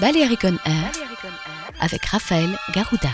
Valérie Air avec Raphaël Garouda.